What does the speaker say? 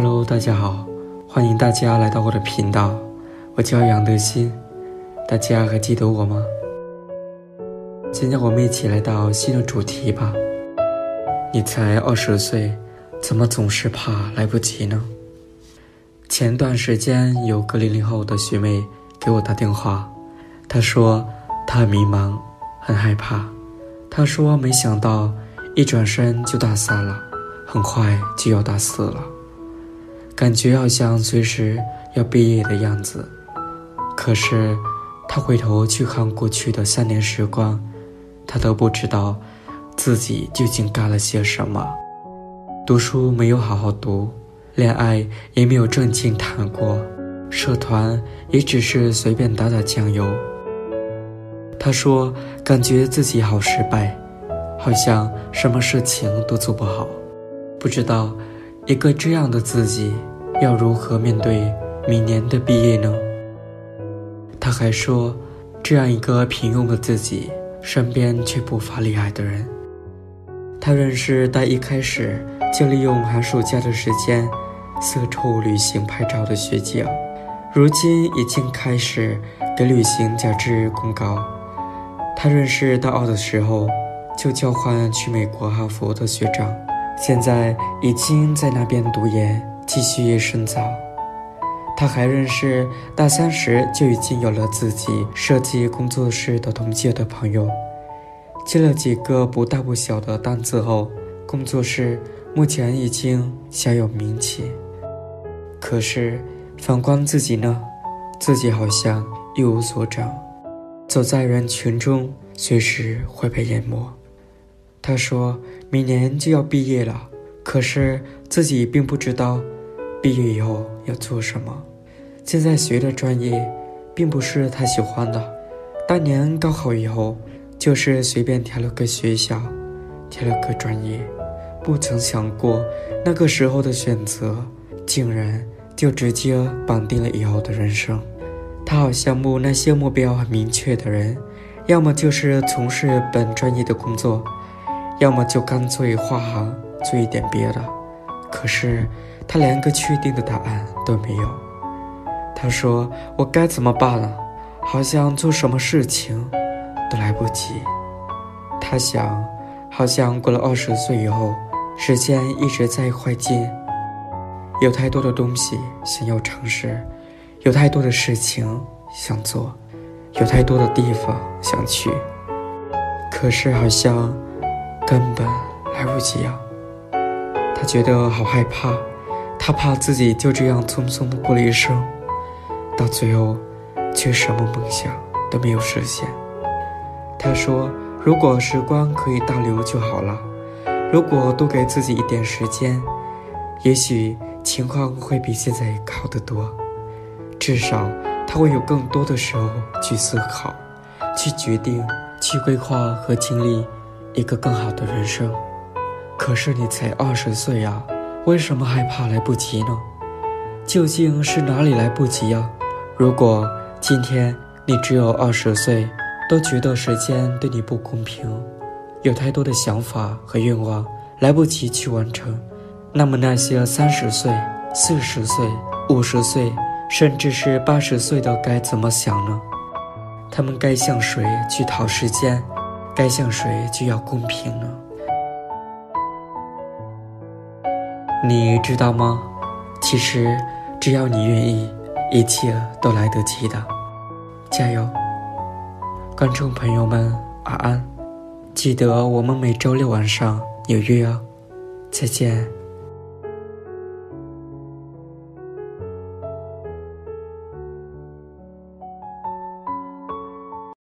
Hello，大家好，欢迎大家来到我的频道，我叫杨德新，大家还记得我吗？今天我们一起来到新的主题吧。你才二十岁，怎么总是怕来不及呢？前段时间有个零零后的学妹给我打电话，她说她很迷茫，很害怕。她说没想到一转身就大三了，很快就要大四了，感觉好像随时要毕业的样子。可是他回头去看过去的三年时光，他都不知道自己究竟干了些什么，读书没有好好读。恋爱也没有正经谈过，社团也只是随便打打酱油。他说：“感觉自己好失败，好像什么事情都做不好，不知道一个这样的自己要如何面对明年的毕业呢？”他还说：“这样一个平庸的自己，身边却不乏厉害的人。他认识大一开始就利用寒暑假的时间。”四处旅行拍照的学姐，如今已经开始给旅行杂志公告。他认识大二的时候就交换去美国哈佛的学长，现在已经在那边读研，继续深造。他还认识大三时就已经有了自己设计工作室的同届的朋友，接了几个不大不小的单子后，工作室目前已经小有名气。可是，反观自己呢？自己好像一无所长，走在人群中，随时会被淹没。他说明年就要毕业了，可是自己并不知道毕业以后要做什么。现在学的专业，并不是他喜欢的。当年高考以后，就是随便挑了个学校，挑了个专业，不曾想过那个时候的选择。竟然就直接绑定了以后的人生。他好羡慕那些目标很明确的人，要么就是从事本专业的工作，要么就干脆跨行做一点别的。可是他连个确定的答案都没有。他说：“我该怎么办呢？好像做什么事情都来不及。”他想，好像过了二十岁以后，时间一直在快进。有太多的东西想要尝试，有太多的事情想做，有太多的地方想去，可是好像根本来不及啊！他觉得好害怕，他怕自己就这样匆匆的过了一生，到最后却什么梦想都没有实现。他说：“如果时光可以倒流就好了，如果多给自己一点时间，也许……”情况会比现在好得多，至少他会有更多的时候去思考、去决定、去规划和经历一个更好的人生。可是你才二十岁呀，为什么害怕来不及呢？究竟是哪里来不及呀？如果今天你只有二十岁，都觉得时间对你不公平，有太多的想法和愿望来不及去完成。那么那些三十岁、四十岁、五十岁，甚至是八十岁的该怎么想呢？他们该向谁去讨时间？该向谁就要公平呢？你知道吗？其实只要你愿意，一切都来得及的。加油，观众朋友们，晚安！记得我们每周六晚上有约哦。再见。